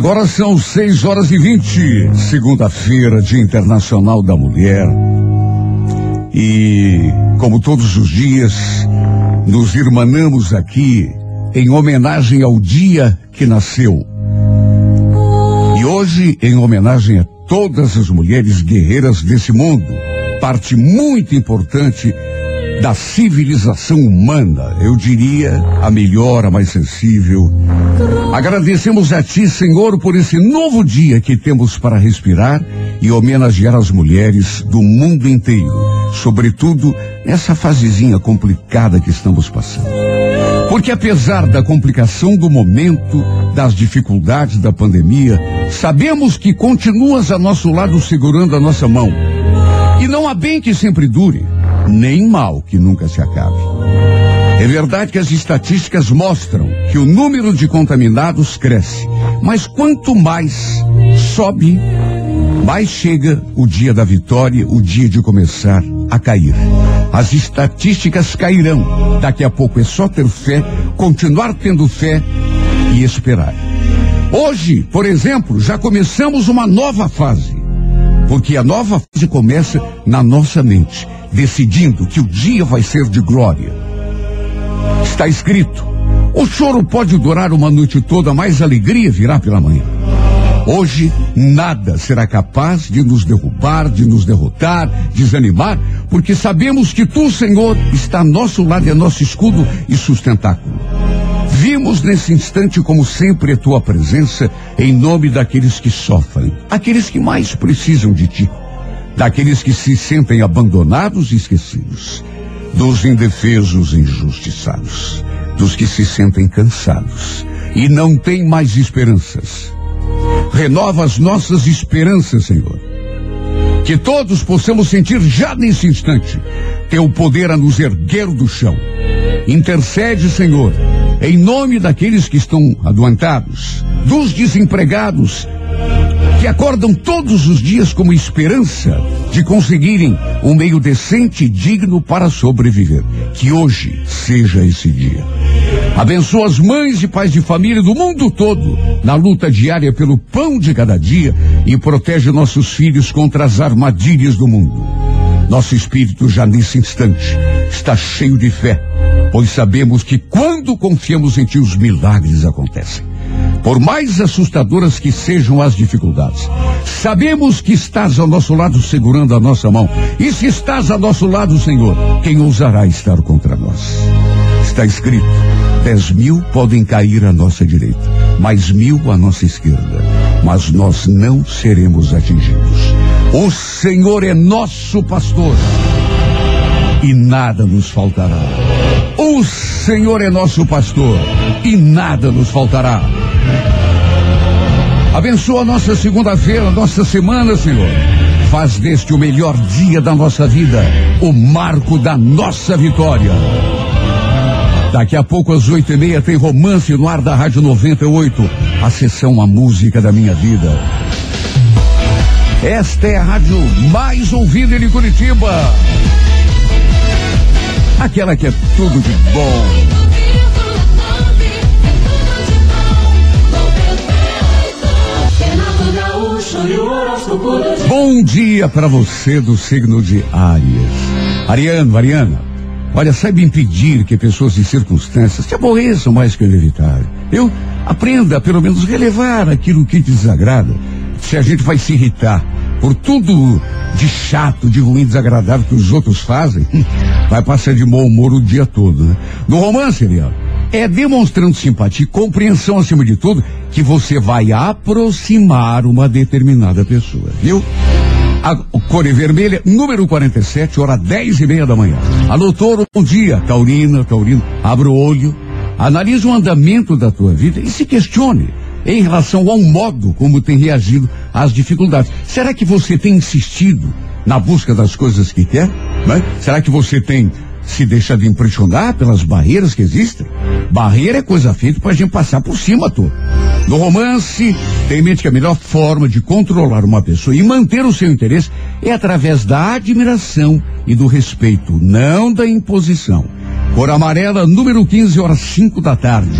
Agora são seis horas e vinte, segunda-feira, Dia Internacional da Mulher. E, como todos os dias, nos irmanamos aqui em homenagem ao dia que nasceu. E hoje, em homenagem a todas as mulheres guerreiras desse mundo, parte muito importante da civilização humana, eu diria a melhor, a mais sensível. Agradecemos a Ti, Senhor, por esse novo dia que temos para respirar e homenagear as mulheres do mundo inteiro, sobretudo nessa fasezinha complicada que estamos passando. Porque apesar da complicação do momento, das dificuldades da pandemia, sabemos que continuas a nosso lado segurando a nossa mão. E não há bem que sempre dure nem mal que nunca se acabe. É verdade que as estatísticas mostram que o número de contaminados cresce, mas quanto mais sobe, mais chega o dia da vitória, o dia de começar a cair. As estatísticas cairão. Daqui a pouco é só ter fé, continuar tendo fé e esperar. Hoje, por exemplo, já começamos uma nova fase. Porque a nova fase começa na nossa mente decidindo que o dia vai ser de glória. Está escrito: o choro pode durar uma noite toda, mas a alegria virá pela manhã. Hoje, nada será capaz de nos derrubar, de nos derrotar, desanimar, porque sabemos que tu, Senhor, está a nosso lado e é nosso escudo e sustentáculo. Vimos nesse instante, como sempre, a tua presença em nome daqueles que sofrem, aqueles que mais precisam de ti daqueles que se sentem abandonados e esquecidos, dos indefesos injustiçados, dos que se sentem cansados e não têm mais esperanças. Renova as nossas esperanças, Senhor. Que todos possamos sentir já nesse instante teu poder a nos erguer do chão. Intercede, Senhor, em nome daqueles que estão adoentados, dos desempregados que acordam todos os dias com esperança de conseguirem um meio decente e digno para sobreviver. Que hoje seja esse dia. Abençoa as mães e pais de família do mundo todo na luta diária pelo pão de cada dia e protege nossos filhos contra as armadilhas do mundo. Nosso espírito já nesse instante está cheio de fé, pois sabemos que quando confiamos em Ti os milagres acontecem. Por mais assustadoras que sejam as dificuldades, sabemos que estás ao nosso lado segurando a nossa mão. E se estás ao nosso lado, Senhor, quem ousará estar contra nós? Está escrito: dez mil podem cair à nossa direita, mais mil à nossa esquerda, mas nós não seremos atingidos. O Senhor é nosso pastor e nada nos faltará. O Senhor é nosso pastor e nada nos faltará. Abençoa nossa segunda-feira, nossa semana, Senhor. Faz deste o melhor dia da nossa vida, o marco da nossa vitória. Daqui a pouco, às oito e meia, tem romance no ar da Rádio 98, a sessão A Música da Minha Vida. Esta é a rádio mais ouvida em Curitiba. Aquela que é tudo de bom. Bom dia para você do signo de Áries. Ariano, Ariana, olha, saiba impedir que pessoas e circunstâncias te aborreçam mais que o inevitável. Eu aprenda a pelo menos relevar aquilo que te desagrada. Se a gente vai se irritar por tudo de chato, de ruim, desagradável que os outros fazem, vai passar de mau humor o dia todo, né? No romance, Ariano, é demonstrando simpatia e compreensão acima de tudo que você vai aproximar uma determinada pessoa, viu? A cor é vermelha, número 47, hora 10 e meia da manhã. Alô, Toro, bom dia. Taurina, Taurino, abra o olho, analise o andamento da tua vida e se questione em relação ao modo como tem reagido às dificuldades. Será que você tem insistido na busca das coisas que quer? Né? Será que você tem se deixado impressionar pelas barreiras que existem? Barreira é coisa feita para a gente passar por cima, tô. No romance, tem em mente que a melhor forma de controlar uma pessoa e manter o seu interesse é através da admiração e do respeito, não da imposição. Cor amarela, número 15, horas 5 da tarde.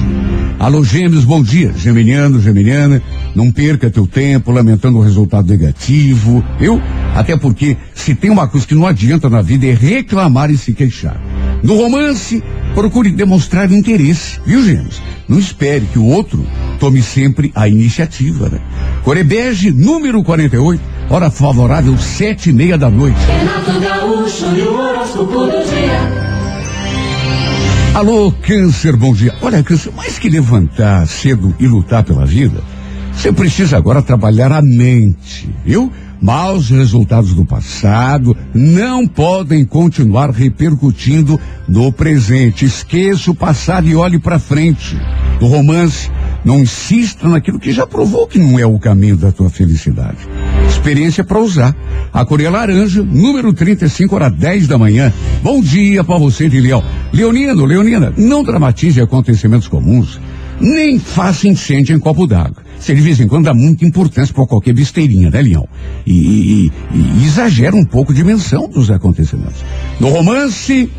Alô, gêmeos, bom dia. Geminiano, geminiana, não perca teu tempo lamentando o resultado negativo, viu? Até porque se tem uma coisa que não adianta na vida é reclamar e se queixar. No romance, procure demonstrar interesse, viu, gêmeos? Não espere que o outro tome sempre a iniciativa, né? Corebege, número 48, hora favorável, sete e meia da noite. Renato Gaúcho e o horóscopo do dia. Alô, câncer, bom dia. Olha, câncer, mais que levantar cedo e lutar pela vida, você precisa agora trabalhar a mente, viu? Maus resultados do passado não podem continuar repercutindo no presente. Esqueça o passado e olhe para frente. No romance, não insista naquilo que já provou que não é o caminho da tua felicidade. Experiência para usar. A Coreia Laranja, número 35, hora 10 da manhã. Bom dia para você de Leão. Leonino, Leonina, não dramatize acontecimentos comuns, nem faça incêndio em copo d'água. Você de vez em quando dá muita importância para qualquer besteirinha, né, Leão? E, e, e exagera um pouco a dimensão dos acontecimentos. No romance,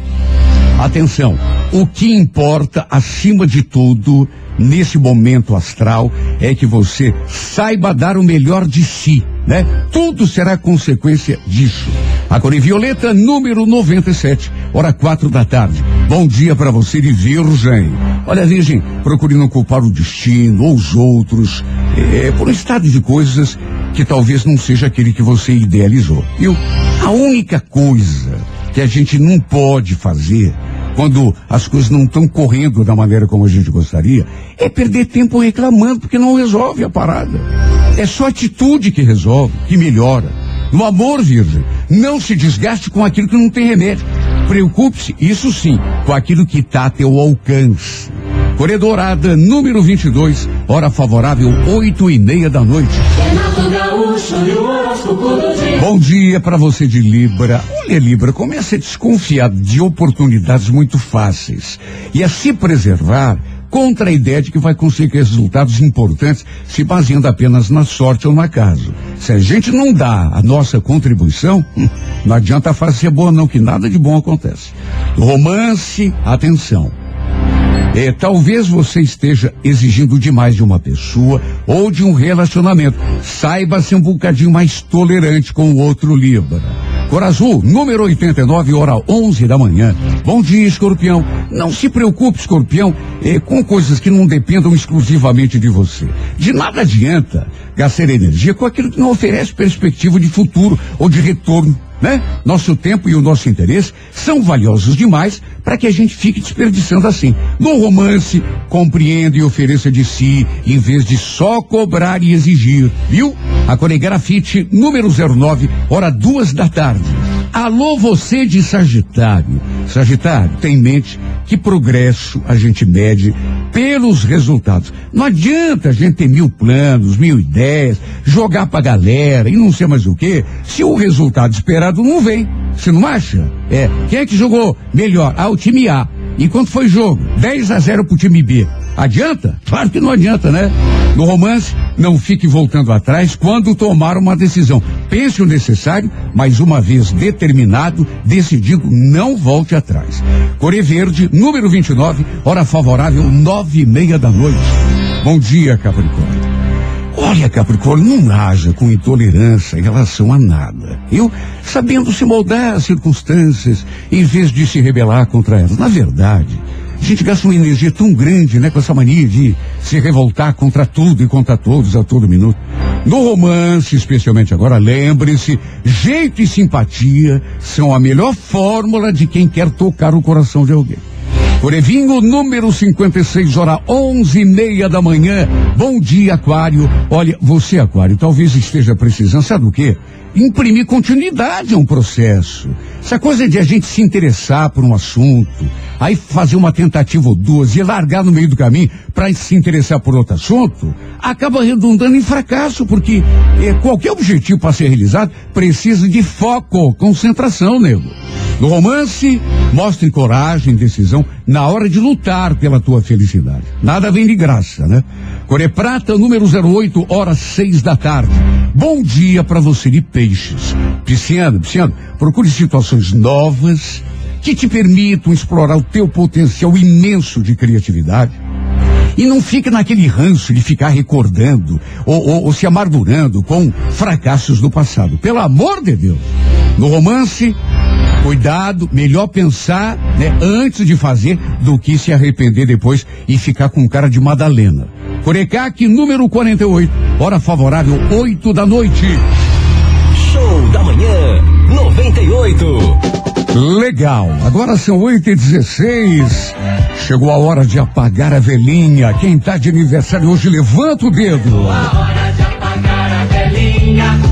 atenção, o que importa acima de tudo nesse momento astral é que você saiba dar o melhor de si, né? Tudo será consequência disso. A Cor Violeta, número 97, hora quatro da tarde. Bom dia para você de Virgem. Olha, Virgem, procure não culpar o destino ou os outros é, por um estado de coisas que talvez não seja aquele que você idealizou. Viu? A única coisa que a gente não pode fazer quando as coisas não estão correndo da maneira como a gente gostaria, é perder tempo reclamando, porque não resolve a parada. É só atitude que resolve, que melhora. No amor, Virgem, não se desgaste com aquilo que não tem remédio. Preocupe-se, isso sim, com aquilo que está a teu alcance. Coré Dourada, número 22, hora favorável, oito e meia da noite. Bom dia para você de Libra. Olha, Libra, comece a desconfiar de oportunidades muito fáceis e a se preservar contra a ideia de que vai conseguir resultados importantes se baseando apenas na sorte ou no acaso. Se a gente não dá a nossa contribuição, não adianta fazer boa não, que nada de bom acontece. Romance, atenção. É, talvez você esteja exigindo demais de uma pessoa ou de um relacionamento. Saiba ser um bocadinho mais tolerante com o outro Libra. Cor Azul, número 89, hora 11 da manhã. Bom dia, escorpião. Não se preocupe, escorpião, é, com coisas que não dependam exclusivamente de você. De nada adianta gastar energia com aquilo que não oferece perspectiva de futuro ou de retorno né? Nosso tempo e o nosso interesse são valiosos demais para que a gente fique desperdiçando assim. No romance, compreenda e ofereça de si, em vez de só cobrar e exigir, viu? A Coregrafite, número 09, hora duas da tarde. Alô, você de Sagitário. Sagitário, tem em mente que progresso a gente mede pelos resultados. Não adianta a gente ter mil planos, mil ideias, jogar pra galera e não sei mais o que, se o resultado esperado não vem. Você não acha? É. Quem é que jogou melhor? Ah, o time A. E quanto foi jogo? 10 a 0 pro time B. Adianta? Claro que não adianta, né? No romance, não fique voltando atrás quando tomar uma decisão. Pense o necessário, mas uma vez determinado, decidido, não volte atrás. Core Verde, número 29, hora favorável, nove e meia da noite. Bom dia, Capricórnio. Olha, Capricórnio, não haja com intolerância em relação a nada. Eu, sabendo se moldar as circunstâncias, em vez de se rebelar contra elas. Na verdade, a gente gasta uma energia tão grande, né, com essa mania de se revoltar contra tudo e contra todos a todo minuto. No romance, especialmente agora, lembre-se, jeito e simpatia são a melhor fórmula de quem quer tocar o coração de alguém. Corevinho, número 56, hora onze e meia da manhã. Bom dia, Aquário. Olha, você, Aquário, talvez esteja precisando, sabe do quê? Imprimir continuidade a um processo. Essa coisa de a gente se interessar por um assunto, aí fazer uma tentativa ou duas e largar no meio do caminho para se interessar por outro assunto, acaba redundando em fracasso, porque é, qualquer objetivo para ser realizado precisa de foco, concentração, nego. No romance, mostre coragem, decisão na hora de lutar pela tua felicidade. Nada vem de graça, né? Core Prata, número 08, horas seis da tarde. Bom dia para você de peixes. Pisciano, procure situações novas que te permitam explorar o teu potencial imenso de criatividade. E não fique naquele ranço de ficar recordando ou, ou, ou se amargurando com fracassos do passado. Pelo amor de Deus. No romance, Cuidado, melhor pensar né, antes de fazer do que se arrepender depois e ficar com cara de Madalena. Corecac número 48, hora favorável 8 da noite. Show da manhã 98. Legal, agora são 8 e 16 Chegou a hora de apagar a velhinha. Quem tá de aniversário hoje, levanta o dedo. A hora de.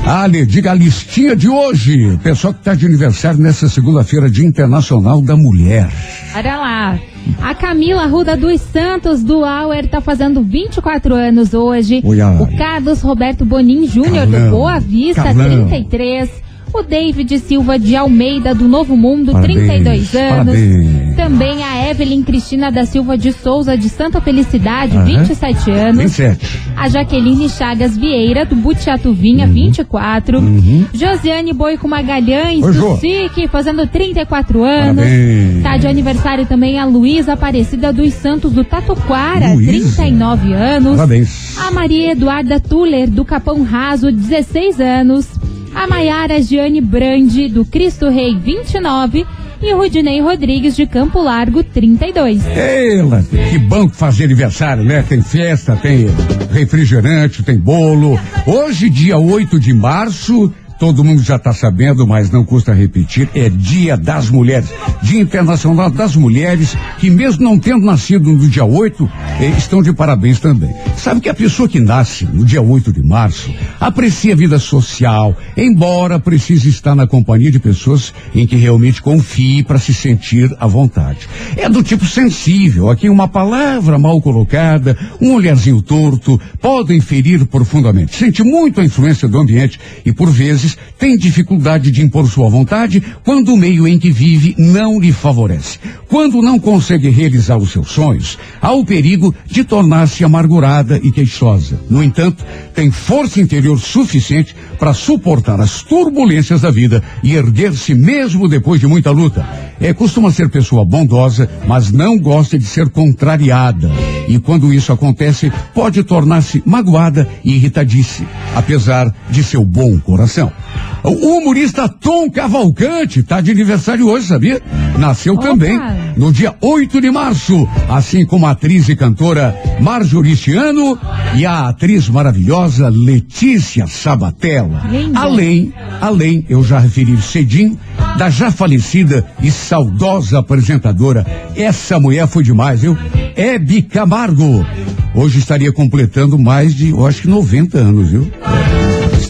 Ale, diga a listinha de hoje. Pessoal que tá de aniversário nessa segunda-feira, Dia Internacional da Mulher. Olha lá. A Camila Ruda dos Santos do Auer tá fazendo 24 anos hoje. Oi, o Carlos Roberto Bonin Júnior do Boa Vista, Carlão. 33. O David Silva de Almeida, do Novo Mundo, parabéns, 32 anos. Parabéns. Também a Evelyn Cristina da Silva de Souza, de Santa Felicidade, uhum. 27 anos. 27. A Jaqueline Chagas Vieira, do Butiatuvinha, uhum. 24. Uhum. Josiane Boico Magalhães, Oi, do SIC, fazendo 34 anos. Parabéns. Tá de aniversário também a Luísa Aparecida dos Santos, do Tatuquara, Luísa. 39 anos. Parabéns. A Maria Eduarda Tuller, do Capão Raso, 16 anos a Maiara Giane Brandi, do Cristo Rei 29, e o Rudinei Rodrigues, de Campo Largo 32. Ela, que banco fazer aniversário, né? Tem festa, tem refrigerante, tem bolo. Hoje, dia 8 de março, Todo mundo já está sabendo, mas não custa repetir, é Dia das Mulheres. Dia Internacional das Mulheres, que mesmo não tendo nascido no dia 8, eh, estão de parabéns também. Sabe que a pessoa que nasce no dia 8 de março aprecia a vida social, embora precise estar na companhia de pessoas em que realmente confie para se sentir à vontade. É do tipo sensível, aqui uma palavra mal colocada, um olharzinho torto, podem ferir profundamente. Sente muito a influência do ambiente e, por vezes, vezes tem dificuldade de impor sua vontade quando o meio em que vive não lhe favorece. Quando não consegue realizar os seus sonhos, há o perigo de tornar-se amargurada e queixosa. No entanto, tem força interior suficiente para suportar as turbulências da vida e erguer-se mesmo depois de muita luta. É, costuma ser pessoa bondosa, mas não gosta de ser contrariada. E quando isso acontece, pode tornar-se magoada e irritadice, apesar de seu bom coração. O humorista Tom Cavalcante está de aniversário hoje, sabia? Nasceu Opa. também no dia 8 de março, assim como a atriz e cantora Marjoristiano e a atriz maravilhosa Letícia Sabatella. Além, além, eu já referi cedinho, da já falecida e saudosa apresentadora. Essa mulher foi demais, viu? Hebe Camargo. Hoje estaria completando mais de, eu acho que 90 anos, viu?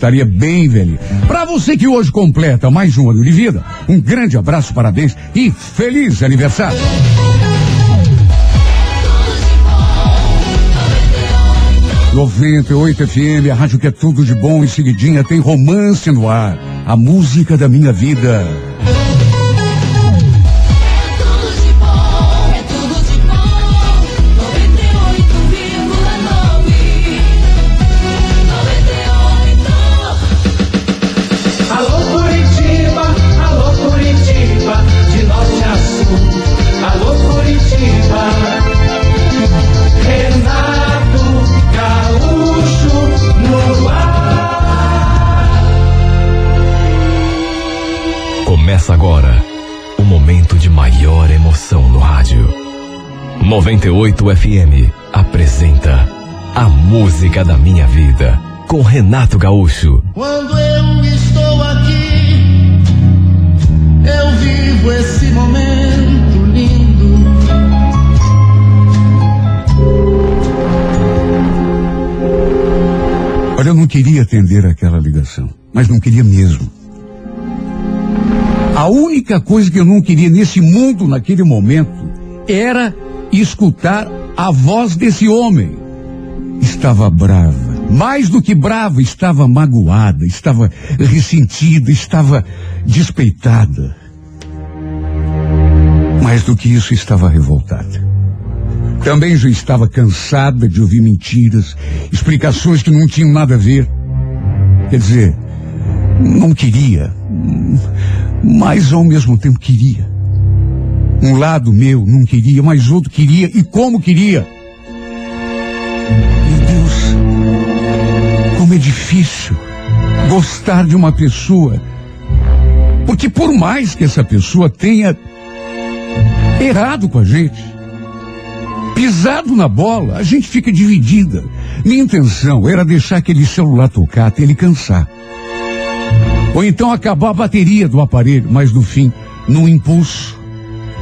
Estaria bem velho. Para você que hoje completa mais um ano de vida, um grande abraço, parabéns e feliz aniversário. Noventa oito FM, a rádio que é tudo de bom e seguidinha tem romance no ar, a música da minha vida. 98 FM apresenta A Música da Minha Vida com Renato Gaúcho. Quando eu estou aqui, eu vivo esse momento lindo. Olha, eu não queria atender aquela ligação, mas não queria mesmo. A única coisa que eu não queria nesse mundo naquele momento era escutar a voz desse homem. Estava brava, mais do que brava, estava magoada, estava ressentida, estava despeitada. Mais do que isso, estava revoltada. Também já estava cansada de ouvir mentiras, explicações que não tinham nada a ver. Quer dizer, não queria, mas ao mesmo tempo queria. Um lado meu não queria, mas outro queria, e como queria. Meu Deus, como é difícil gostar de uma pessoa. Porque por mais que essa pessoa tenha errado com a gente, pisado na bola, a gente fica dividida. Minha intenção era deixar aquele celular tocar até ele cansar. Ou então acabar a bateria do aparelho, mas no fim, num impulso,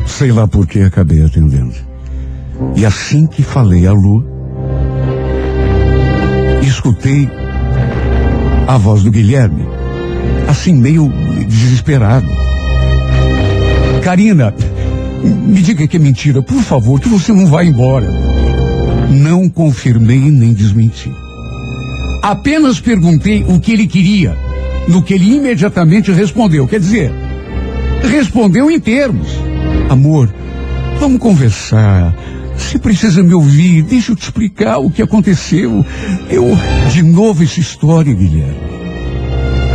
sei lá por que acabei atendendo. E assim que falei a Lu, escutei a voz do Guilherme, assim meio desesperado. Karina, me diga que é mentira, por favor, que você não vai embora. Não confirmei nem desmenti. Apenas perguntei o que ele queria, no que ele imediatamente respondeu. Quer dizer, respondeu em termos. Amor, vamos conversar. Você precisa me ouvir, deixa eu te explicar o que aconteceu. Eu, de novo essa história, Guilherme.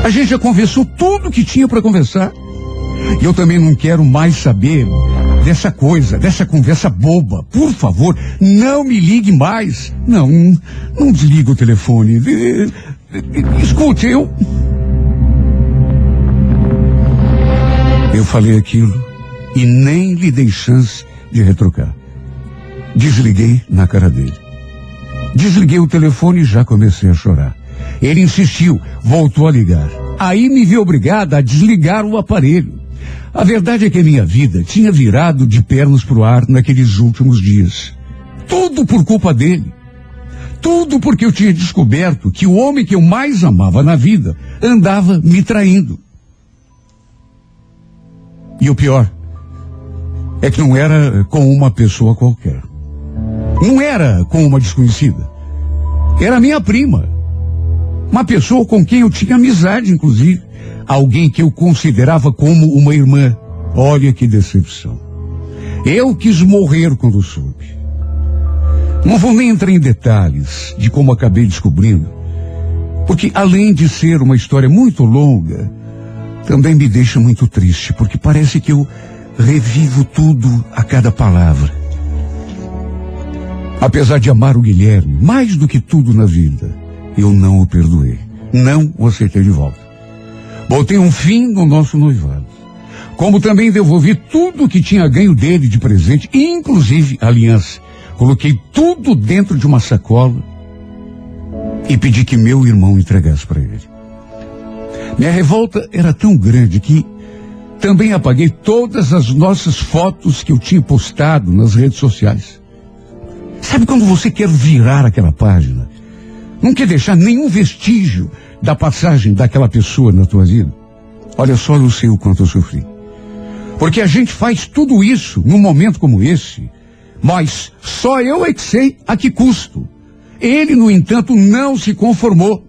A gente já conversou tudo que tinha para conversar. E eu também não quero mais saber dessa coisa, dessa conversa boba. Por favor, não me ligue mais. Não, não desliga o telefone. Escute, eu. Eu falei aquilo e nem lhe dei chance de retrucar. Desliguei na cara dele. Desliguei o telefone e já comecei a chorar. Ele insistiu, voltou a ligar. Aí me vi obrigada a desligar o aparelho. A verdade é que a minha vida tinha virado de pernas para o ar naqueles últimos dias. Tudo por culpa dele. Tudo porque eu tinha descoberto que o homem que eu mais amava na vida andava me traindo. E o pior é que não era com uma pessoa qualquer. Não era com uma desconhecida. Era minha prima. Uma pessoa com quem eu tinha amizade, inclusive. Alguém que eu considerava como uma irmã. Olha que decepção. Eu quis morrer quando soube. Não vou nem entrar em detalhes de como acabei descobrindo, porque além de ser uma história muito longa, também me deixa muito triste, porque parece que eu revivo tudo a cada palavra. Apesar de amar o Guilherme mais do que tudo na vida, eu não o perdoei. Não o aceitei de volta. Botei um fim no nosso noivado. Como também devolvi tudo que tinha ganho dele de presente, inclusive a aliança. Coloquei tudo dentro de uma sacola e pedi que meu irmão entregasse para ele. Minha revolta era tão grande que também apaguei todas as nossas fotos que eu tinha postado nas redes sociais. Sabe quando você quer virar aquela página? Não quer deixar nenhum vestígio da passagem daquela pessoa na tua vida? Olha só, eu sei o quanto eu sofri. Porque a gente faz tudo isso num momento como esse, mas só eu é que sei a que custo. Ele, no entanto, não se conformou.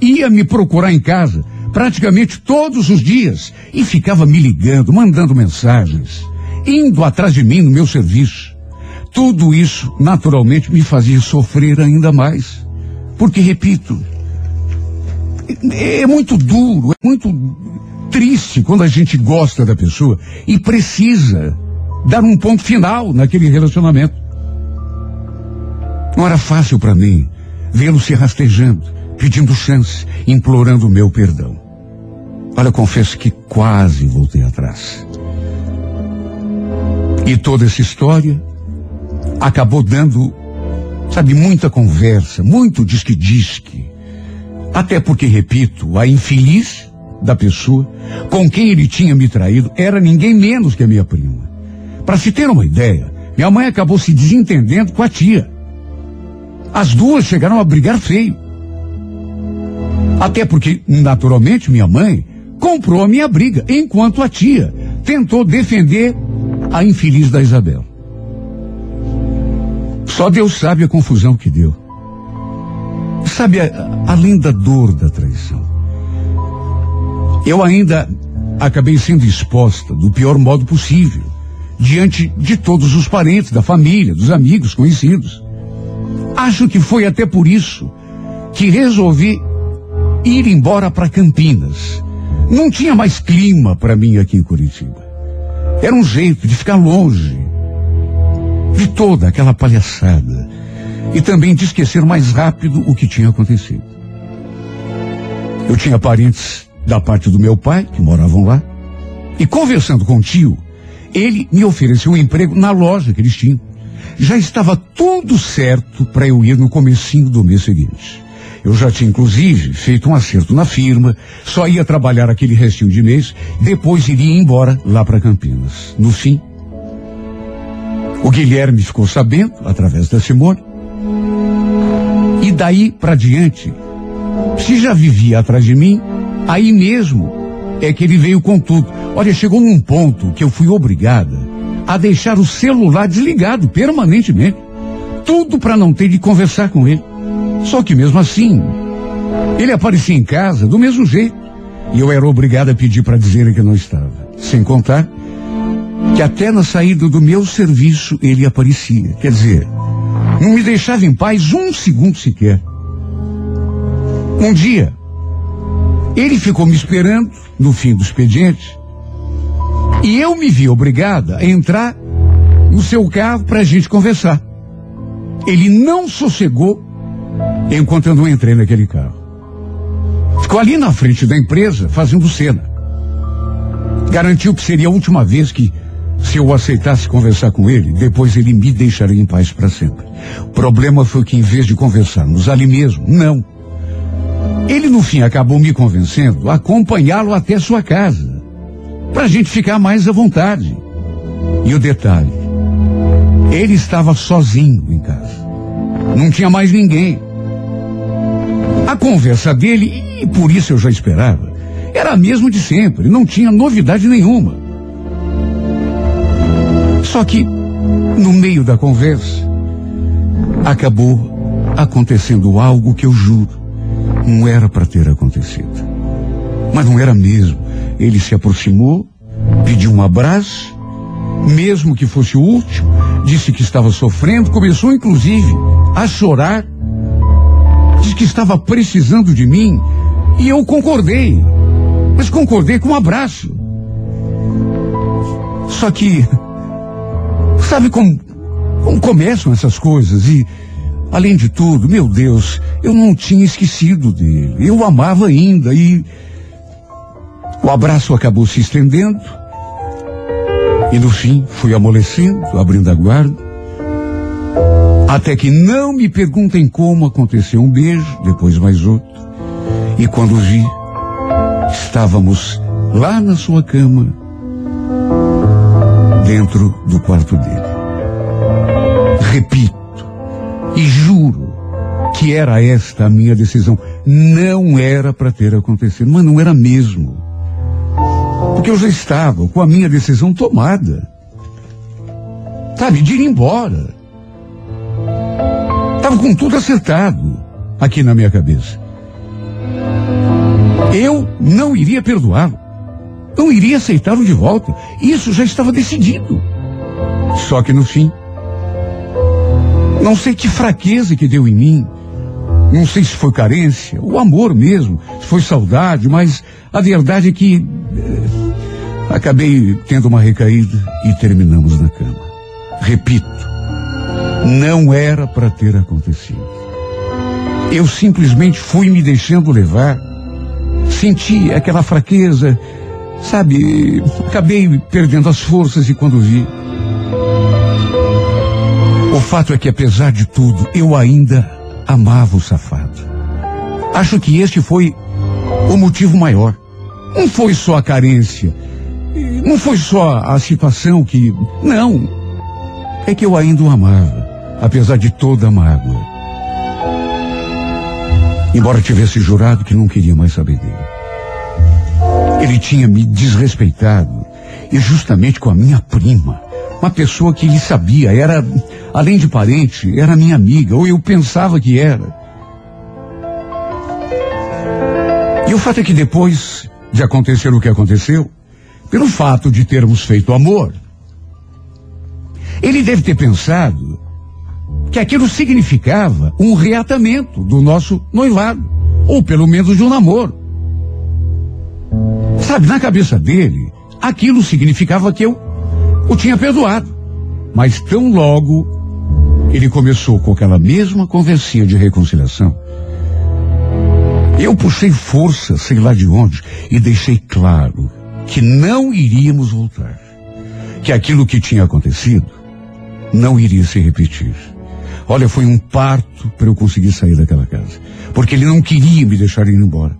Ia me procurar em casa praticamente todos os dias e ficava me ligando, mandando mensagens, indo atrás de mim no meu serviço. Tudo isso, naturalmente, me fazia sofrer ainda mais. Porque, repito, é muito duro, é muito triste quando a gente gosta da pessoa e precisa dar um ponto final naquele relacionamento. Não era fácil para mim vê-lo se rastejando, pedindo chance, implorando meu perdão. Olha, confesso que quase voltei atrás. E toda essa história acabou dando, sabe, muita conversa, muito disque-disque. Até porque, repito, a infeliz da pessoa com quem ele tinha me traído era ninguém menos que a minha prima. Para se ter uma ideia, minha mãe acabou se desentendendo com a tia. As duas chegaram a brigar feio. Até porque, naturalmente, minha mãe comprou a minha briga, enquanto a tia tentou defender a infeliz da Isabel. Só Deus sabe a confusão que deu. Sabe, além da dor da traição, eu ainda acabei sendo exposta do pior modo possível, diante de todos os parentes, da família, dos amigos, conhecidos. Acho que foi até por isso que resolvi ir embora para Campinas. Não tinha mais clima para mim aqui em Curitiba. Era um jeito de ficar longe de toda aquela palhaçada e também de esquecer mais rápido o que tinha acontecido. Eu tinha parentes da parte do meu pai que moravam lá. E conversando com o tio, ele me ofereceu um emprego na loja que eles tinham. Já estava tudo certo para eu ir no comecinho do mês seguinte. Eu já tinha, inclusive, feito um acerto na firma, só ia trabalhar aquele restinho de mês, depois iria embora lá para Campinas. No fim, o Guilherme ficou sabendo, através da Simone, e daí para diante, se já vivia atrás de mim, aí mesmo é que ele veio com tudo. Olha, chegou num ponto que eu fui obrigada a deixar o celular desligado permanentemente. Tudo para não ter de conversar com ele. Só que mesmo assim, ele aparecia em casa do mesmo jeito. E eu era obrigada a pedir para dizer que não estava. Sem contar que até na saída do meu serviço ele aparecia. Quer dizer, não me deixava em paz um segundo sequer. Um dia, ele ficou me esperando no fim do expediente e eu me vi obrigada a entrar no seu carro para a gente conversar. Ele não sossegou enquanto eu não entrei naquele carro. Ficou ali na frente da empresa fazendo cena. Garantiu que seria a última vez que, se eu aceitasse conversar com ele, depois ele me deixaria em paz para sempre. O problema foi que, em vez de conversarmos ali mesmo, não. Ele, no fim, acabou me convencendo a acompanhá-lo até sua casa para a gente ficar mais à vontade. E o detalhe, ele estava sozinho em casa. Não tinha mais ninguém. A conversa dele, e por isso eu já esperava, era a mesma de sempre, não tinha novidade nenhuma. Só que, no meio da conversa, acabou acontecendo algo que eu juro não era para ter acontecido. Mas não era mesmo. Ele se aproximou, pediu um abraço, mesmo que fosse o último, disse que estava sofrendo, começou inclusive a chorar, que estava precisando de mim, e eu concordei, mas concordei com um abraço. Só que, sabe como, como começam essas coisas? E, além de tudo, meu Deus, eu não tinha esquecido dele, eu o amava ainda, e o abraço acabou se estendendo. E no fim fui amolecendo, abrindo a guarda. Até que não me perguntem como aconteceu um beijo, depois mais outro. E quando vi, estávamos lá na sua cama, dentro do quarto dele. Repito e juro que era esta a minha decisão. Não era para ter acontecido, mas não era mesmo. Porque eu já estava com a minha decisão tomada. Sabe, de ir embora. Estava com tudo acertado aqui na minha cabeça. Eu não iria perdoá-lo. Não iria aceitá-lo de volta. Isso já estava decidido. Só que no fim, não sei que fraqueza que deu em mim. Não sei se foi carência, o amor mesmo, se foi saudade, mas a verdade é que Acabei tendo uma recaída e terminamos na cama. Repito, não era para ter acontecido. Eu simplesmente fui me deixando levar. Senti aquela fraqueza, sabe? Acabei perdendo as forças e quando vi. O fato é que, apesar de tudo, eu ainda amava o safado. Acho que este foi o motivo maior. Não foi só a carência não foi só a situação que. Não. É que eu ainda o amava, apesar de toda a mágoa. Embora tivesse jurado que não queria mais saber dele. Ele tinha me desrespeitado, e justamente com a minha prima, uma pessoa que ele sabia, era, além de parente, era minha amiga, ou eu pensava que era. E o fato é que depois de acontecer o que aconteceu, pelo fato de termos feito amor. Ele deve ter pensado que aquilo significava um reatamento do nosso noivado, ou pelo menos de um namoro. Sabe, na cabeça dele, aquilo significava que eu o tinha perdoado. Mas tão logo ele começou com aquela mesma conversinha de reconciliação, Eu puxei força, sei lá de onde, e deixei claro que não iríamos voltar. Que aquilo que tinha acontecido não iria se repetir. Olha, foi um parto para eu conseguir sair daquela casa. Porque ele não queria me deixar ir embora.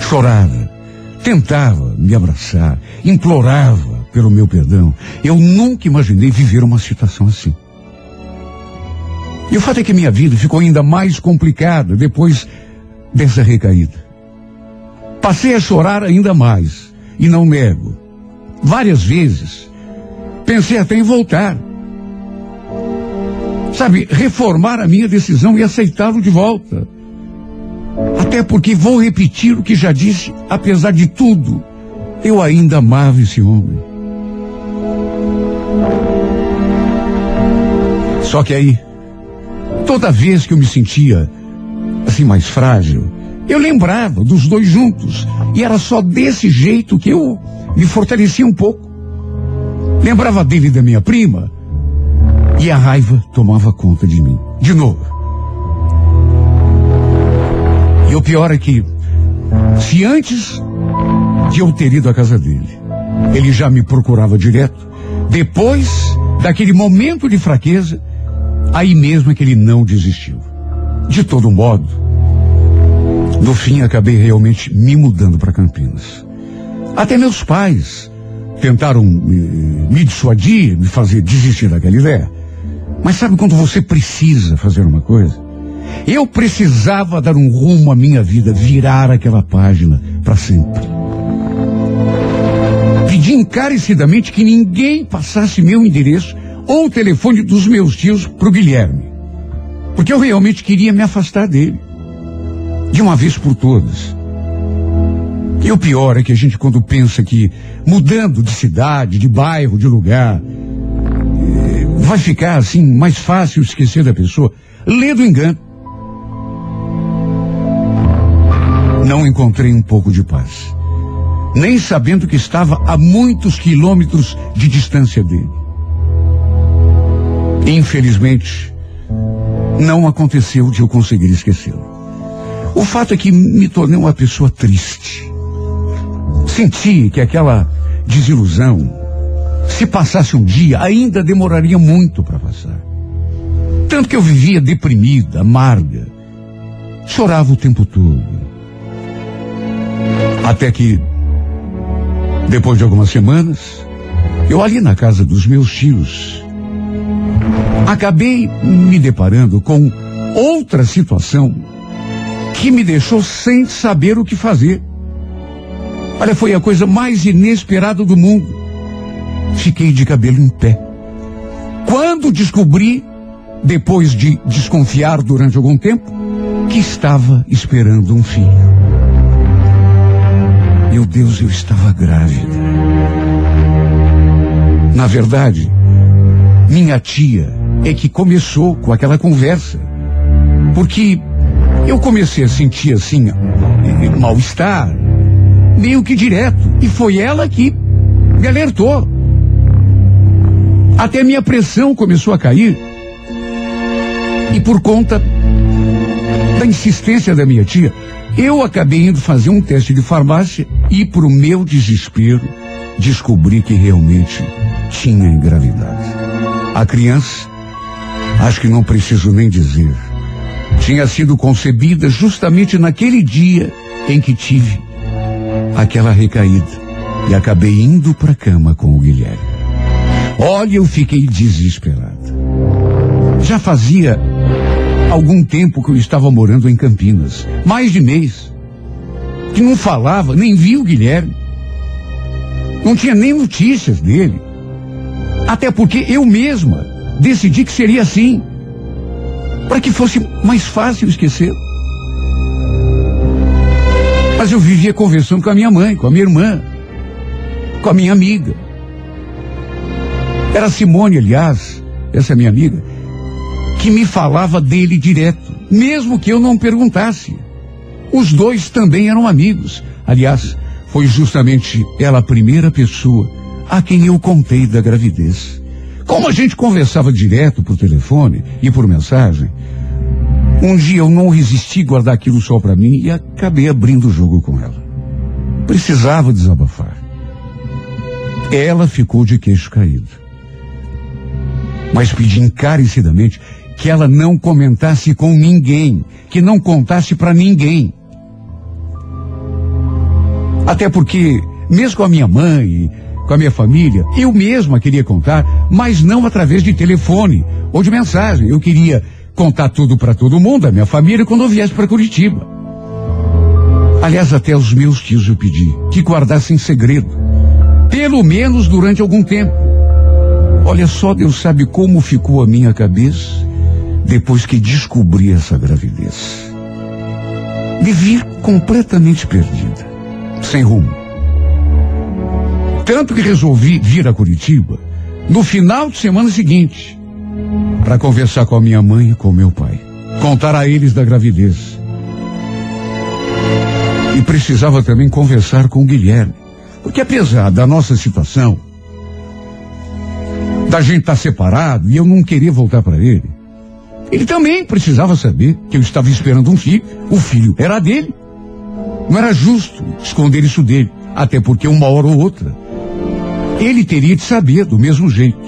Chorava, tentava me abraçar, implorava pelo meu perdão. Eu nunca imaginei viver uma situação assim. E o fato é que minha vida ficou ainda mais complicada depois dessa recaída. Passei a chorar ainda mais, e não nego. Várias vezes pensei até em voltar. Sabe, reformar a minha decisão e aceitá-lo de volta. Até porque vou repetir o que já disse, apesar de tudo, eu ainda amava esse homem. Só que aí, toda vez que eu me sentia assim mais frágil, eu lembrava dos dois juntos. E era só desse jeito que eu me fortalecia um pouco. Lembrava dele e da minha prima. E a raiva tomava conta de mim. De novo. E o pior é que, se antes de eu ter ido à casa dele, ele já me procurava direto, depois daquele momento de fraqueza, aí mesmo é que ele não desistiu. De todo modo, no fim acabei realmente me mudando para Campinas. Até meus pais tentaram me, me dissuadir, me fazer desistir daquela ideia. Mas sabe quando você precisa fazer uma coisa? Eu precisava dar um rumo à minha vida, virar aquela página para sempre. Pedi encarecidamente que ninguém passasse meu endereço ou o telefone dos meus tios para o Guilherme. Porque eu realmente queria me afastar dele. De uma vez por todas. E o pior é que a gente, quando pensa que mudando de cidade, de bairro, de lugar, vai ficar assim mais fácil esquecer da pessoa, lê do engano. não encontrei um pouco de paz. Nem sabendo que estava a muitos quilômetros de distância dele. Infelizmente, não aconteceu de eu conseguir esquecê-lo. O fato é que me tornei uma pessoa triste. Senti que aquela desilusão, se passasse um dia, ainda demoraria muito para passar. Tanto que eu vivia deprimida, amarga. Chorava o tempo todo. Até que, depois de algumas semanas, eu ali na casa dos meus tios, acabei me deparando com outra situação que me deixou sem saber o que fazer. Olha, foi a coisa mais inesperada do mundo. Fiquei de cabelo em pé. Quando descobri, depois de desconfiar durante algum tempo, que estava esperando um filho. Meu Deus, eu estava grávida. Na verdade, minha tia é que começou com aquela conversa. Porque eu comecei a sentir assim, mal-estar, meio que direto. E foi ela que me alertou. Até minha pressão começou a cair. E por conta da insistência da minha tia, eu acabei indo fazer um teste de farmácia e, para o meu desespero, descobri que realmente tinha engravidado. A criança, acho que não preciso nem dizer, tinha sido concebida justamente naquele dia em que tive aquela recaída e acabei indo para a cama com o Guilherme. Olha, eu fiquei desesperado. Já fazia algum tempo que eu estava morando em Campinas. Mais de mês. Que não falava, nem via o Guilherme. Não tinha nem notícias dele. Até porque eu mesma decidi que seria assim. Para que fosse mais fácil esquecer. Mas eu vivia conversando com a minha mãe, com a minha irmã, com a minha amiga. Era Simone, aliás, essa é minha amiga que me falava dele direto, mesmo que eu não perguntasse. Os dois também eram amigos. Aliás, foi justamente ela a primeira pessoa a quem eu contei da gravidez. Como a gente conversava direto por telefone e por mensagem, Um dia eu não resisti guardar aquilo só para mim e acabei abrindo o jogo com ela. Precisava desabafar. Ela ficou de queixo caído. Mas pedi encarecidamente que ela não comentasse com ninguém, que não contasse para ninguém. Até porque, mesmo com a minha mãe, com a minha família, eu mesma queria contar, mas não através de telefone ou de mensagem. Eu queria contar tudo para todo mundo, a minha família, quando eu viesse para Curitiba. Aliás, até os meus tios eu pedi que guardassem segredo, pelo menos durante algum tempo. Olha só, Deus sabe como ficou a minha cabeça depois que descobri essa gravidez. Me vi completamente perdida, sem rumo. Tanto que resolvi vir a Curitiba no final de semana seguinte para conversar com a minha mãe e com meu pai. Contar a eles da gravidez. E precisava também conversar com o Guilherme. Porque apesar da nossa situação, da gente estar tá separado e eu não querer voltar para ele, ele também precisava saber que eu estava esperando um filho. O filho era dele. Não era justo esconder isso dele, até porque uma hora ou outra ele teria de saber do mesmo jeito.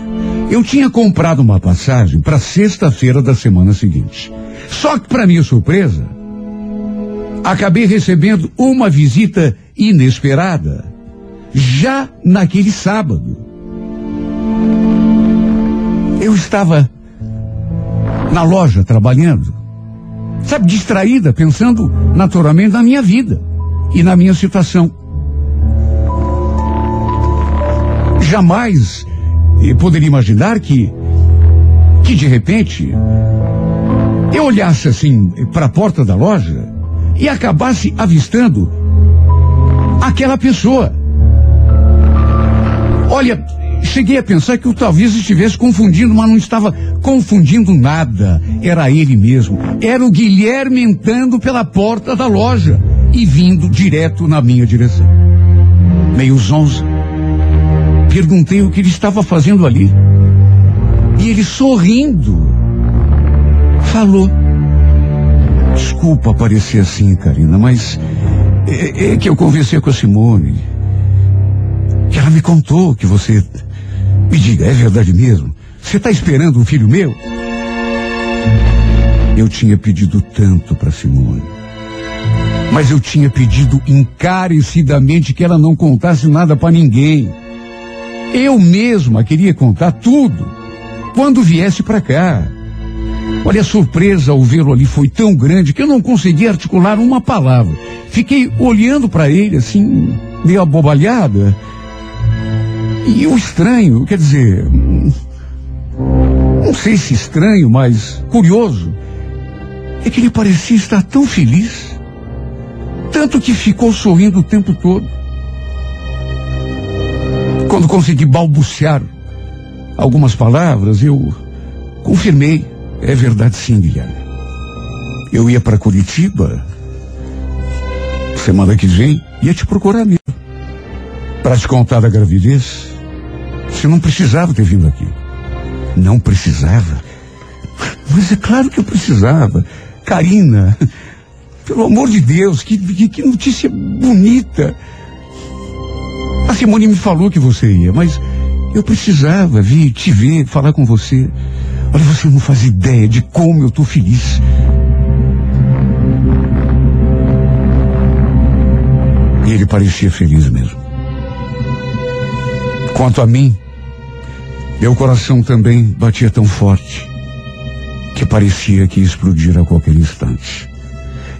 Eu tinha comprado uma passagem para sexta-feira da semana seguinte. Só que, para minha surpresa, acabei recebendo uma visita inesperada, já naquele sábado. Eu estava na loja trabalhando, sabe, distraída, pensando naturalmente na minha vida e na minha situação. Jamais poderia imaginar que, que de repente, eu olhasse assim para a porta da loja e acabasse avistando aquela pessoa. Olha, cheguei a pensar que eu talvez estivesse confundindo, mas não estava confundindo nada. Era ele mesmo. Era o Guilherme entrando pela porta da loja e vindo direto na minha direção. Meio zonza Perguntei o que ele estava fazendo ali. E ele sorrindo falou: Desculpa parecer assim, Karina, mas é, é, que eu conversei com a Simone. Que ela me contou que você. Me diga, é verdade mesmo? Você está esperando um filho meu? Eu tinha pedido tanto para Simone. Mas eu tinha pedido encarecidamente que ela não contasse nada para ninguém. Eu mesma queria contar tudo quando viesse para cá. Olha, a surpresa ao vê-lo ali foi tão grande que eu não consegui articular uma palavra. Fiquei olhando para ele assim, meio abobalhada. E o estranho, quer dizer, não sei se estranho, mas curioso, é que ele parecia estar tão feliz, tanto que ficou sorrindo o tempo todo. Quando consegui balbuciar algumas palavras, eu confirmei. É verdade sim, Guilherme. Eu ia para Curitiba semana que vem, ia te procurar mesmo. Para te contar da gravidez. Você não precisava ter vindo aqui. Não precisava? Mas é claro que eu precisava. Karina, pelo amor de Deus, que, que, que notícia bonita. A Simone me falou que você ia, mas eu precisava vir te ver, falar com você. Olha, você não faz ideia de como eu estou feliz. E ele parecia feliz mesmo. Quanto a mim, meu coração também batia tão forte que parecia que ia explodir a qualquer instante.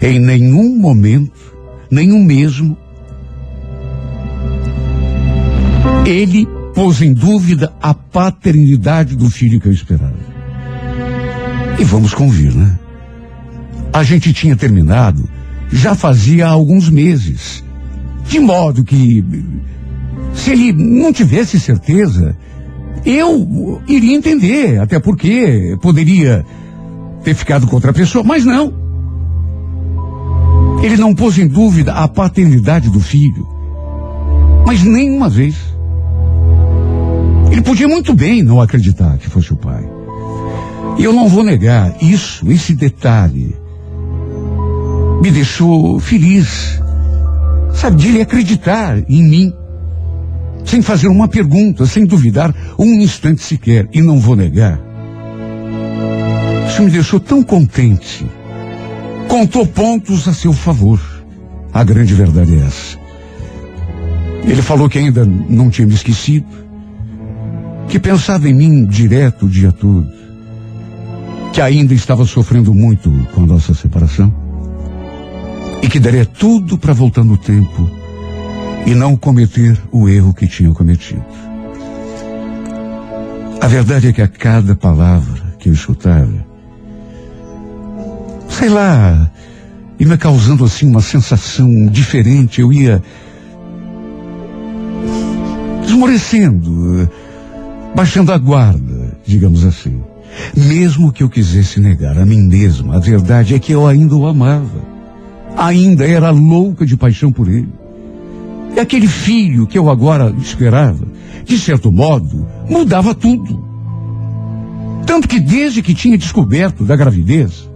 Em nenhum momento, nenhum mesmo, Ele pôs em dúvida a paternidade do filho que eu esperava. E vamos convir, né? A gente tinha terminado já fazia alguns meses. De modo que, se ele não tivesse certeza, eu iria entender, até porque poderia ter ficado com outra pessoa, mas não. Ele não pôs em dúvida a paternidade do filho, mas nenhuma vez. Ele podia muito bem não acreditar que fosse o pai. E eu não vou negar isso, esse detalhe, me deixou feliz. Sabe, de ele acreditar em mim, sem fazer uma pergunta, sem duvidar um instante sequer, e não vou negar. Isso me deixou tão contente. Contou pontos a seu favor. A grande verdade é essa. Ele falou que ainda não tinha me esquecido, que pensava em mim direto o dia todo, que ainda estava sofrendo muito com a nossa separação e que daria tudo para voltar no tempo e não cometer o erro que tinha cometido. A verdade é que a cada palavra que eu escutava, sei lá, ia me causando assim uma sensação diferente, eu ia esmorecendo, baixando a guarda, digamos assim. Mesmo que eu quisesse negar a mim mesmo, a verdade é que eu ainda o amava. Ainda era louca de paixão por ele. E aquele filho que eu agora esperava, de certo modo, mudava tudo. Tanto que desde que tinha descoberto da gravidez,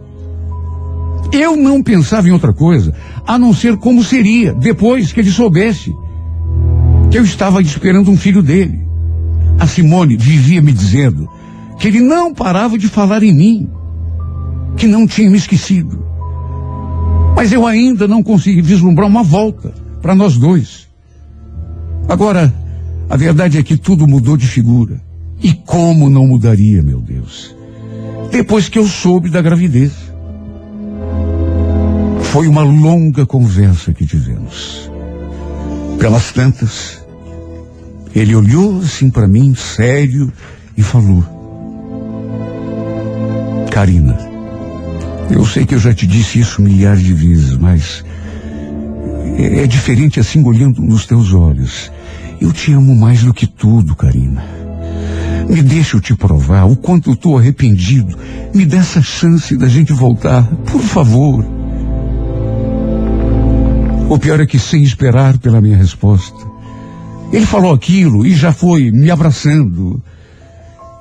eu não pensava em outra coisa, a não ser como seria depois que ele soubesse que eu estava esperando um filho dele. A Simone vivia me dizendo que ele não parava de falar em mim, que não tinha me esquecido. Mas eu ainda não consegui vislumbrar uma volta para nós dois. Agora, a verdade é que tudo mudou de figura. E como não mudaria, meu Deus? Depois que eu soube da gravidez. Foi uma longa conversa que tivemos. Pelas tantas, ele olhou assim para mim, sério, e falou: Karina, eu sei que eu já te disse isso milhares de vezes, mas é, é diferente assim olhando nos teus olhos. Eu te amo mais do que tudo, Karina. Me deixa eu te provar o quanto eu estou arrependido. Me dê essa chance da gente voltar, por favor. O pior é que sem esperar pela minha resposta, ele falou aquilo e já foi me abraçando.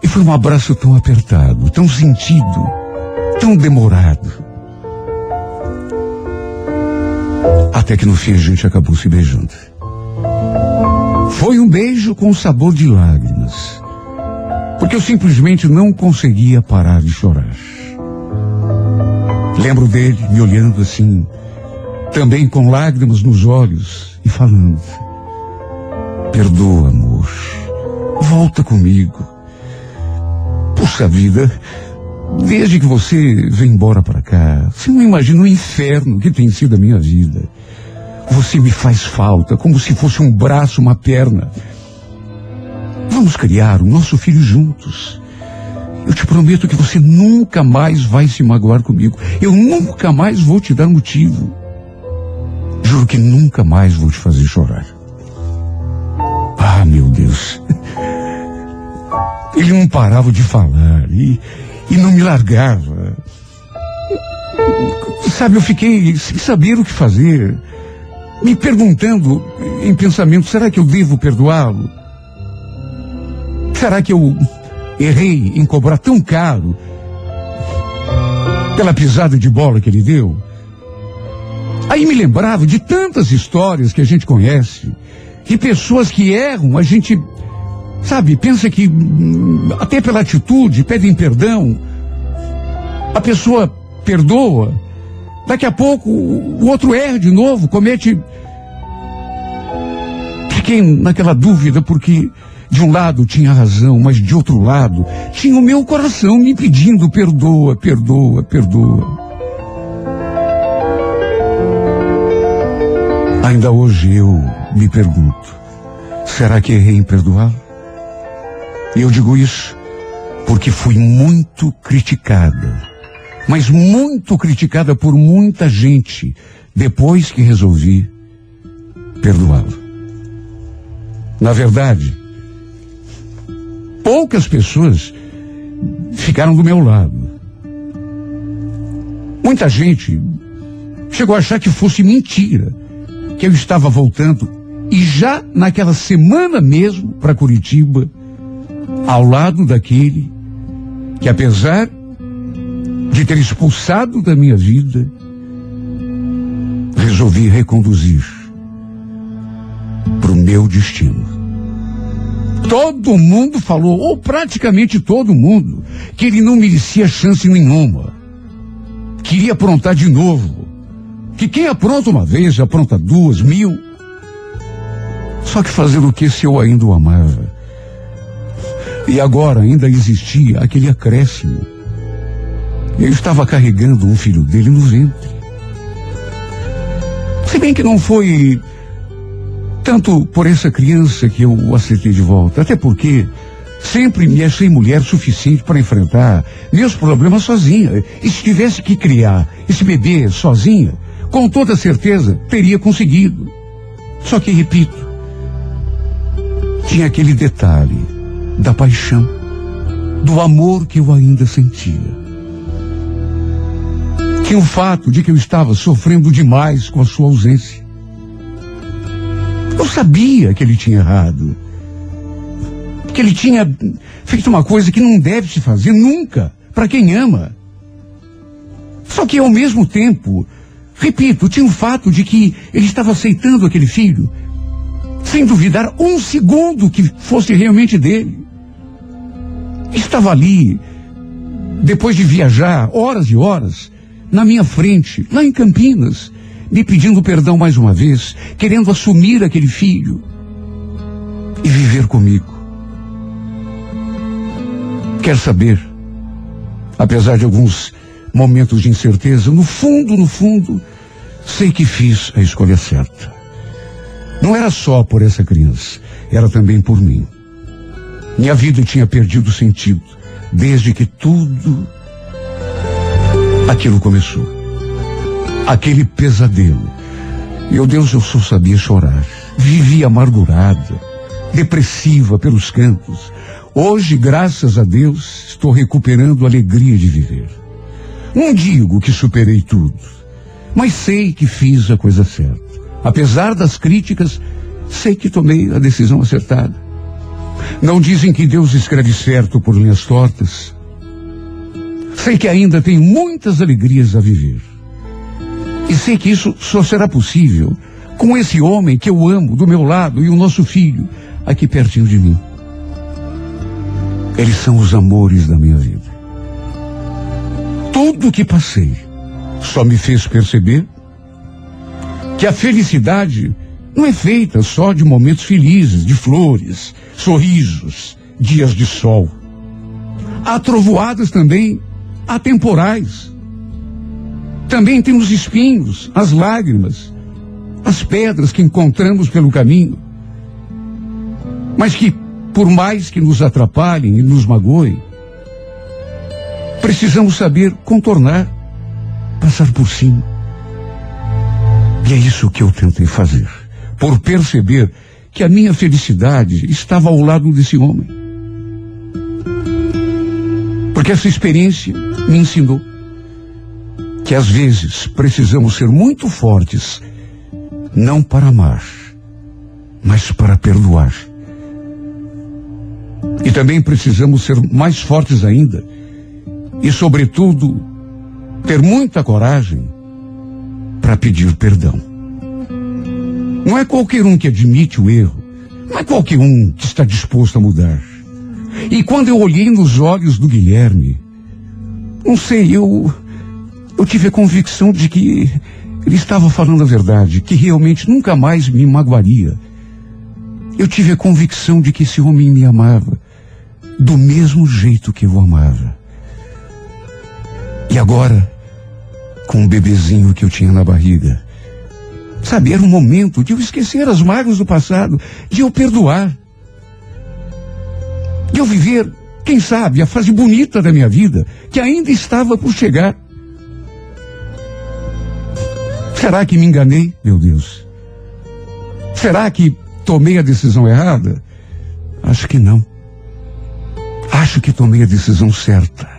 E foi um abraço tão apertado, tão sentido tão demorado. Até que no fim a gente acabou se beijando. Foi um beijo com sabor de lágrimas. Porque eu simplesmente não conseguia parar de chorar. Lembro dele me olhando assim, também com lágrimas nos olhos e falando: Perdoa, amor. Volta comigo. Puxa vida, Desde que você veio embora para cá, você não imagina o inferno que tem sido a minha vida. Você me faz falta, como se fosse um braço, uma perna. Vamos criar o nosso filho juntos. Eu te prometo que você nunca mais vai se magoar comigo. Eu nunca mais vou te dar motivo. Juro que nunca mais vou te fazer chorar. Ah, meu Deus. Ele não parava de falar e e não me largava. Sabe, eu fiquei sem saber o que fazer, me perguntando em pensamento: será que eu devo perdoá-lo? Será que eu errei em cobrar tão caro pela pisada de bola que ele deu? Aí me lembrava de tantas histórias que a gente conhece, de pessoas que erram, a gente Sabe, pensa que hum, até pela atitude pedem perdão. A pessoa perdoa. Daqui a pouco o outro erra de novo, comete. Fiquei naquela dúvida porque de um lado tinha razão, mas de outro lado tinha o meu coração me pedindo perdoa, perdoa, perdoa. Ainda hoje eu me pergunto, será que errei em perdoá-lo? E eu digo isso porque fui muito criticada, mas muito criticada por muita gente depois que resolvi perdoá-lo. Na verdade, poucas pessoas ficaram do meu lado. Muita gente chegou a achar que fosse mentira, que eu estava voltando e já naquela semana mesmo para Curitiba ao lado daquele que, apesar de ter expulsado da minha vida, resolvi reconduzir para o meu destino. Todo mundo falou, ou praticamente todo mundo, que ele não merecia chance nenhuma. Queria aprontar de novo. Que quem apronta uma vez, apronta duas, mil. Só que fazer o que se eu ainda o amava? E agora ainda existia aquele acréscimo. Eu estava carregando um filho dele no ventre. Se bem que não foi tanto por essa criança que eu o aceitei de volta, até porque sempre me achei mulher suficiente para enfrentar meus problemas sozinha. E se tivesse que criar esse bebê sozinha, com toda certeza teria conseguido. Só que, repito, tinha aquele detalhe da paixão, do amor que eu ainda sentia. Tinha o fato de que eu estava sofrendo demais com a sua ausência. Eu sabia que ele tinha errado. Que ele tinha feito uma coisa que não deve se fazer nunca, para quem ama. Só que ao mesmo tempo, repito, tinha o fato de que ele estava aceitando aquele filho, sem duvidar um segundo que fosse realmente dele. Estava ali, depois de viajar horas e horas, na minha frente, lá em Campinas, me pedindo perdão mais uma vez, querendo assumir aquele filho e viver comigo. Quer saber? Apesar de alguns momentos de incerteza, no fundo, no fundo, sei que fiz a escolha certa. Não era só por essa criança, era também por mim. Minha vida tinha perdido sentido desde que tudo aquilo começou. Aquele pesadelo. Meu Deus, eu só sabia chorar. Vivia amargurada, depressiva pelos cantos. Hoje, graças a Deus, estou recuperando a alegria de viver. Não digo que superei tudo, mas sei que fiz a coisa certa. Apesar das críticas, sei que tomei a decisão acertada. Não dizem que Deus escreve certo por linhas tortas. Sei que ainda tem muitas alegrias a viver. E sei que isso só será possível com esse homem que eu amo do meu lado e o nosso filho aqui pertinho de mim. Eles são os amores da minha vida. Tudo o que passei só me fez perceber que a felicidade não é feita só de momentos felizes, de flores, sorrisos, dias de sol. Há trovoadas também atemporais. Também tem os espinhos, as lágrimas, as pedras que encontramos pelo caminho. Mas que, por mais que nos atrapalhem e nos magoem, precisamos saber contornar, passar por cima. E é isso que eu tentei fazer, por perceber que a minha felicidade estava ao lado desse homem. Porque essa experiência me ensinou que às vezes precisamos ser muito fortes, não para amar, mas para perdoar. E também precisamos ser mais fortes ainda, e sobretudo, ter muita coragem para pedir perdão. Não é qualquer um que admite o erro, não é qualquer um que está disposto a mudar. E quando eu olhei nos olhos do Guilherme, não sei, eu. Eu tive a convicção de que ele estava falando a verdade, que realmente nunca mais me magoaria. Eu tive a convicção de que esse homem me amava do mesmo jeito que eu amava. E agora, com o bebezinho que eu tinha na barriga, sabe, era um momento de eu esquecer as mágoas do passado, de eu perdoar, de eu viver quem sabe, a fase bonita da minha vida, que ainda estava por chegar. Será que me enganei, meu Deus? Será que tomei a decisão errada? Acho que não. Acho que tomei a decisão certa.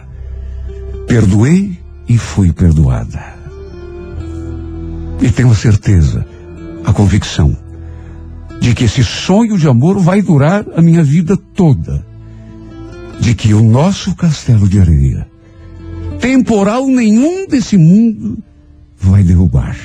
Perdoei e fui perdoada. E tenho a certeza, a convicção, de que esse sonho de amor vai durar a minha vida toda de que o nosso castelo de areia, temporal nenhum desse mundo, vai derrubar.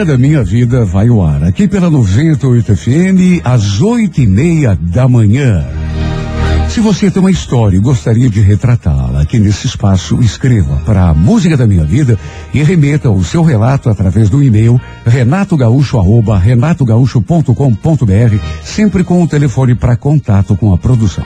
Música da minha vida vai ao ar aqui pela 98 FM às oito e meia da manhã. Se você tem uma história e gostaria de retratá-la aqui nesse espaço, escreva para a Música da Minha Vida e remeta o seu relato através do e-mail renatogaúcho@renatogaúcho.com.br, sempre com o telefone para contato com a produção.